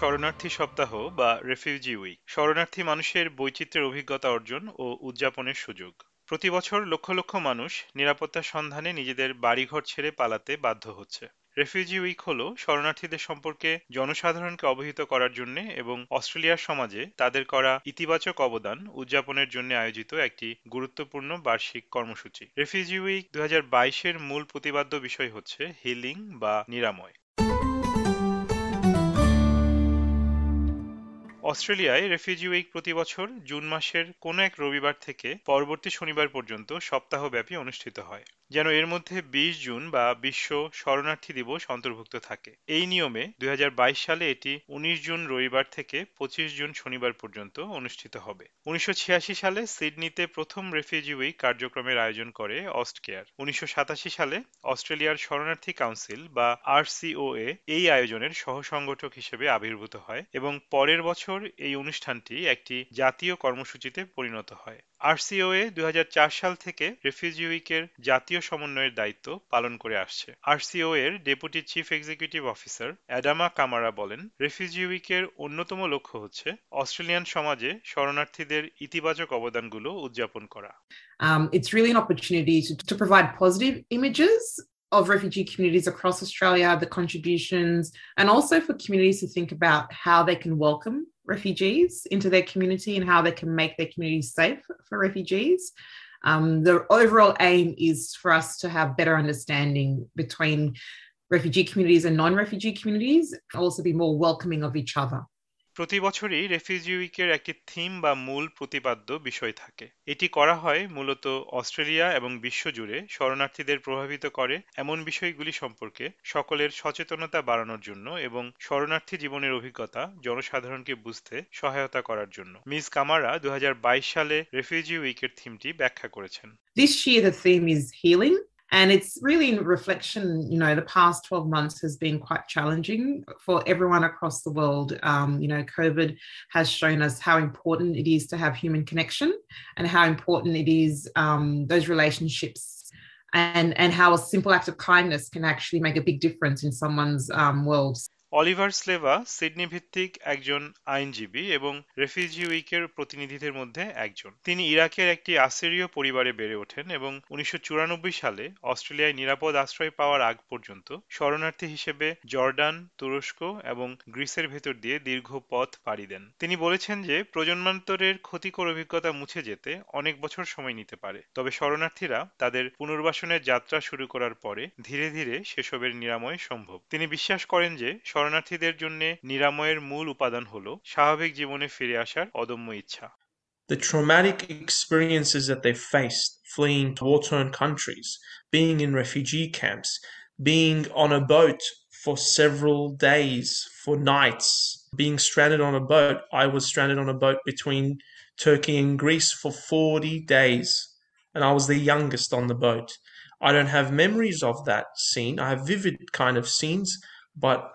শরণার্থী সপ্তাহ বা রেফিউজি উইক শরণার্থী মানুষের বৈচিত্র্যের অভিজ্ঞতা অর্জন ও উদযাপনের সুযোগ। প্রতি বছর লক্ষ লক্ষ মানুষ নিরাপত্তার সন্ধানে নিজেদের বাড়িঘর ছেড়ে পালাতে বাধ্য হচ্ছে। রেফিউজি উইক হল শরণার্থীদের সম্পর্কে জনসাধারণকে অবহিত করার জন্য এবং অস্ট্রেলিয়ার সমাজে তাদের করা ইতিবাচক অবদান উদযাপনের জন্য আয়োজিত একটি গুরুত্বপূর্ণ বার্ষিক কর্মসূচি। রেফিউজি উইক দু মূল প্রতিবাদ্য বিষয় হচ্ছে হিলিং বা নিরাময়। অস্ট্রেলিয়ায় রেফিউজি উইক প্রতি বছর জুন মাসের কোনো এক রবিবার থেকে পরবর্তী শনিবার পর্যন্ত সপ্তাহব্যাপী অনুষ্ঠিত হয়, যেন এর মধ্যে ২০ জুন বা বিশ্ব শরণার্থী দিবস অন্তর্ভুক্ত থাকে। এই নিয়মে দু হাজার বাইশ সালে এটি ১৯ জুন রবিবার থেকে ২৫ জুন শনিবার পর্যন্ত অনুষ্ঠিত হবে। উনিশশো ছিয়াশি সালে সিডনিতে প্রথম রেফিউজি উইক কার্যক্রমের আয়োজন করে অস্টকেয়ার। উনিশশো সাতাশি সালে অস্ট্রেলিয়ার শরণার্থী কাউন্সিল বা আরসিওএ এই আয়োজনের সহ সংগঠক হিসেবে আবির্ভূত হয় এবং পরের বছর এই অনুষ্ঠানটি একটি জাতীয় কর্মসূচিতে পরিণত হয়। আরসিওএ দুই সাল থেকে রেফিউজি উইকের জাতীয় সমন্বয়ের দায়িত্ব পালন করে আসছে। আরসিও এর deputy chief executive officer Adama Kamara বলেন রেফিউজি উইকের অন্যতম লক্ষ্য হচ্ছে অস্ট্রেলিয়ান সমাজে শরণার্থীদের ইতিবাচক অবদানগুলো উদযাপন করা। Um, it's really an opportunity to, to provide positive images of refugee communities across Australia, the contributions, and also for communities to think about how they can welcome refugees into their community and how they can make their communities safe for refugees. Um, the overall aim is for us to have better understanding between refugee communities and non-refugee communities, also be more welcoming of each other. প্রতি বছরই refugee উইকের একটি theme বা মূল প্রতিপাদ্য বিষয় থাকে। এটি করা হয় মূলত অস্ট্রেলিয়া এবং বিশ্বজুড়ে শরণার্থীদের প্রভাবিত করে এমন বিষয়গুলি সম্পর্কে, সকলের সচেতনতা বাড়ানোর জন্য এবং শরণার্থী জীবনের অভিজ্ঞতা জনসাধারণকে বুঝতে সহায়তা করার জন্য। মিস কামারা দু হাজার বাইশ সালে রেফিউজি উইকের থিমটি ব্যাখ্যা করেছেন। This year the theme is healing And it's really in reflection, you know, the past 12 months has been quite challenging for everyone across the world. Um, you know, COVID has shown us how important it is to have human connection and how important it is um, those relationships and, and how a simple act of kindness can actually make a big difference in someone's um, world. Oliver Slewa Sydney ভিত্তিক একজন আইনজীবী এবং refugee উইকের প্রতিনিধিদের মধ্যে একজন। তিনি ইরাকের একটি আসিরীয় পরিবারে বেড়ে ওঠেন এবং উনিশশো চুরানব্বই সালে অস্ট্রেলিয়ায় নিরাপদ আশ্রয় পাওয়ার আগ পর্যন্ত শরণার্থী হিসেবে জর্ডান, তুরস্ক এবং গ্রিসের ভেতর দিয়ে দীর্ঘ পথ পাড়ি দেন। তিনি বলেছেন যে, প্রজন্মান্তরের ক্ষতিকর অভিজ্ঞতা মুছে যেতে অনেক বছর সময় নিতে পারে, তবে শরণার্থীরা তাদের পুনর্বাসনের যাত্রা শুরু করার পরে ধীরে ধীরে সেসবের নিরাময় সম্ভব। তিনি বিশ্বাস করেন যে শরণার্থীদের জন্য নিরাময়ের মূল উপাদান হলো স্বাভাবিক জীবনে ফিরে আসার অদম্য ইচ্ছা The traumatic experiences that they faced fleeing to war torn countries, being in refugee camps, being on a boat for several days, for nights, being stranded on a boat. I was stranded on a boat between Turkey and Greece for 40 days, and I was the youngest on the boat. I don't have memories of that scene. I have vivid kind of scenes, but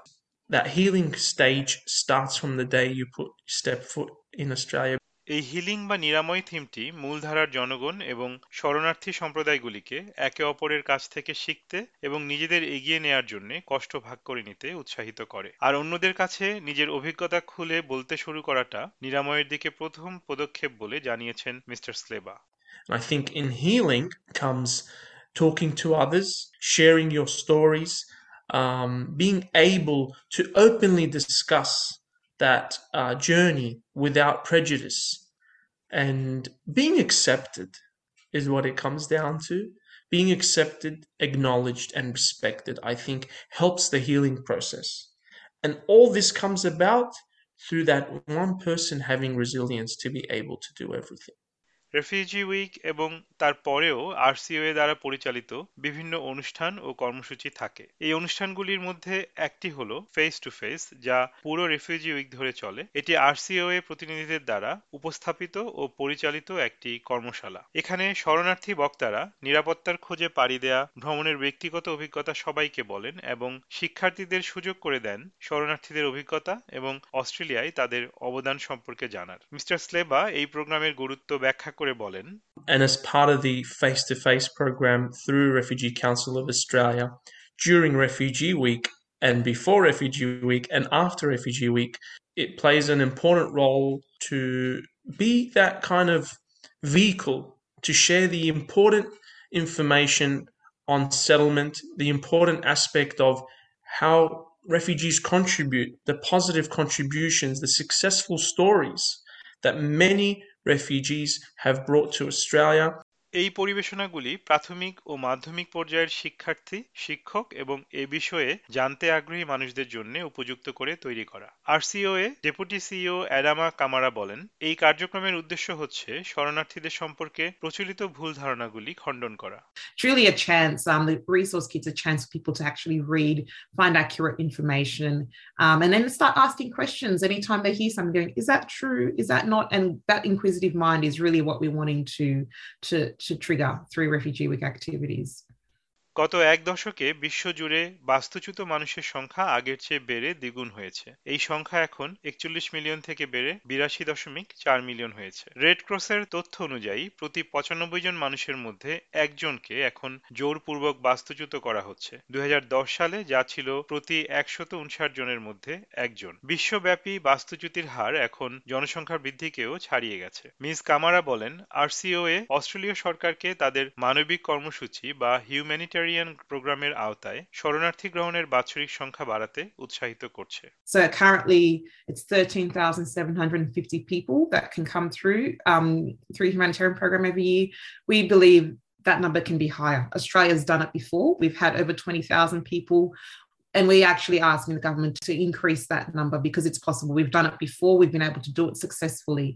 that healing stage starts from the day you put step foot in Australia. এই healing বা নিরাময় থিমটি মূলধারার জনগণ এবং শরণার্থী সম্প্রদায়গুলিকে একে অপরের কাছ থেকে শিখতে এবং নিজেদের এগিয়ে নেয়ার জন্য কষ্ট ভাগ করে নিতে উৎসাহিত করে আর অন্যদের কাছে নিজের অভিজ্ঞতা খুলে বলতে শুরু করাটা নিরাময়ের দিকে প্রথম পদক্ষেপ বলে জানিয়েছেন mister Slewa I think in healing comes talking to others, sharing your stories, um, being able to openly discuss that uh, journey without prejudice and being accepted is what it comes down to. Being accepted, acknowledged, and respected, I think, helps the healing process. And all this comes about through that one person having resilience to be able to do everything. Refugee week এবং তার পরেও আরসিওএ দ্বারা পরিচালিত বিভিন্ন অনুষ্ঠান ও কর্মসূচি থাকে। এই অনুষ্ঠানগুলির মধ্যে একটি হল ফেস টু ফেস যা পুরো রেফিউজি উইক ধরে চলে। এটি আরসিওএ প্রতিনিধিদের দ্বারা উপস্থাপিত ও পরিচালিত একটি কর্মশালা। এখানে শরণার্থী বক্তারা নিরাপত্তার খোঁজে পাড়ি দেয়া, ভ্রমণের ব্যক্তিগত অভিজ্ঞতা সবাইকে বলেন এবং শিক্ষার্থীদের সুযোগ করে দেন শরণার্থীদের অভিজ্ঞতা এবং অস্ট্রেলিয়ায় তাদের অবদান সম্পর্কে জানার। মিস্টার স্লেবা এই প্রোগ্রামের গুরুত্ব ব্যাখ্যা করে বলেন And as part of the face to face program through Refugee Council of Australia, during Refugee Week, and before Refugee Week and after Refugee Week, it plays an important role to be that kind of vehicle to share the important information on settlement, the important aspect of how refugees contribute, the positive contributions, the successful stories that many refugees have brought to Australia এই পরিবেশনাগুলি প্রাথমিক ও মাধ্যমিক পর্যায়ের শিক্ষার্থী শিক্ষক এবং এ বিষয়ে জানতে আগ্রহী মানুষদের জন্য উপযুক্ত করে তৈরি করা আরসিওএ ডেপুটি সিইও অ্যাডামা কামারা বলেন এই কার্যক্রমের উদ্দেশ্য হচ্ছে শরণার্থীদের সম্পর্কে প্রচলিত ভুল ধারণাগুলি খণ্ডন করা really a chance. Um, the resource kit's a chance for people to actually read, find accurate information, um, and then start asking questions anytime they hear something. Going, is that true? Is that not? And that inquisitive mind is really what we're wanting to to to trigger through Refugee Week activities. গত এক দশকে বিশ্বজুড়ে বাস্তুচ্যুত মানুষের সংখ্যা আগের চেয়ে বেড়ে দ্বিগুণ হয়েছে। এই সংখ্যা এখন একচল্লিশ মিলিয়ন থেকে বেড়ে বিরাশি দশমিক চার মিলিয়ন হয়েছে। রেড ক্রসের তথ্য অনুযায়ী, প্রতি পঁচানব্বই জন মানুষের মধ্যে একজনকে এখন জোরপূর্বক বাস্তুচ্যুত করা হচ্ছে। দুই হাজার দশ সালে যা ছিল প্রতি একশত উনষাট জনের মধ্যে একজন। বিশ্বব্যাপী বাস্তুচ্যুতির হার এখন জনসংখ্যা বৃদ্ধিকেও ছাড়িয়ে গেছে। মিস কামারা বলেন, আরসিওএ অস্ট্রেলীয় সরকারকে তাদের মানবিক কর্মসূচি বা হিউম্যানিটারি হিউম্যানিটেরিয়ান প্রোগ্রামের আওতায় শরণার্থী গ্রহণের বাৎসরিক সংখ্যা বাড়াতে উৎসাহিত করছে So currently, it's 13,750 people that can come through um, through humanitarian program every year. We believe that number can be higher. Australia's done it before. We've had over 20,000 people and we're actually asking the government to increase that number because it's possible. We've done it before, we've been able to do it successfully.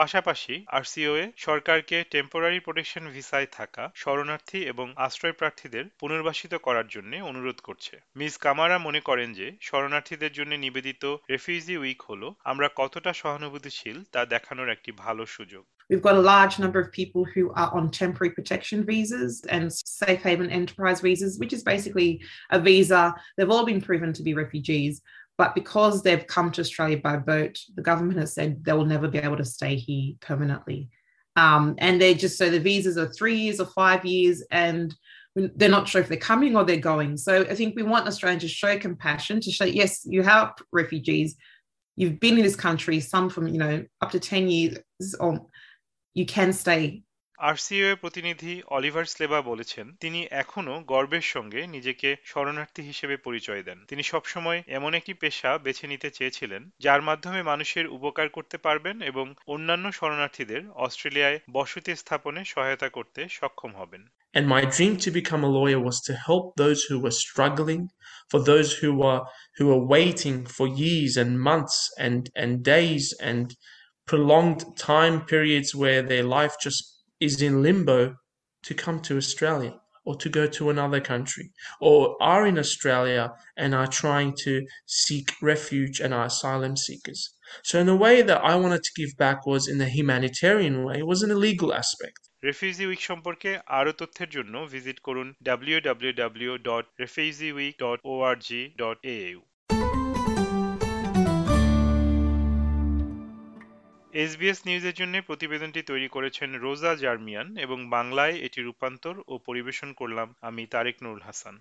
পাশাপাশি আরসিওএ সরকারকে temporary protection ভিসায় থাকা শরণার্থী এবং আশ্রয় প্রার্থীদের পুনর্বাসিত করার জন্য অনুরোধ করছে মিস কামারা মনে করেন যে শরণার্থীদের জন্য নিবেদিত রেফিউজি উইক হলো আমরা কতটা সহানুভূতিশীল তা দেখানোর একটি ভালো সুযোগ We've got a large number of people who are on temporary protection visas and safe haven enterprise visas, which is basically a visa. They've all been proven to be refugees, but because they've come to Australia by boat, the government has said they will never be able to stay here permanently. Um, and they're just so the visas are three years or five years, and they're not sure if they're coming or they're going. So I think we want Australians to show compassion, to show, yes, you help refugees, you've been in this country, some from, you know, up to 10 years, or you can stay. আরসিও এর প্রতিনিধি Oliver স্লেবা বলেছেন তিনি এখনও গর্বের সঙ্গে নিজেকে শরণার্থী হিসেবে পরিচয় দেন। তিনি সবসময় এমন একটি পেশা বেছে নিতে চেয়েছিলেন যার মাধ্যমে মানুষের উপকার করতে পারবেন এবং অন্যান্য শরণার্থীদের অস্ট্রেলিয়ায় বসতি স্থাপনে সহায়তা করতে সক্ষম হবেন। And my dream to become a lawyer was to help those who were struggling, for those who were who were waiting for years and months and and days and prolonged time periods where their life just is in limbo to come to Australia or to go to another country or are in Australia and are trying to seek refuge and are asylum seekers. So in the way that I wanted to give back was in a humanitarian way, it was an illegal aspect. Refugee week সম্পর্কে আরও তথ্যের জন্য visit করুন www.refugeeweek.org.au SBS নিউজের জন্য প্রতিবেদনটি তৈরি করেছেন রোজা জার্মিয়ান এবং বাংলায় এটি রূপান্তর ও পরিবেশন করলাম আমি তারেক নুরুল হাসান।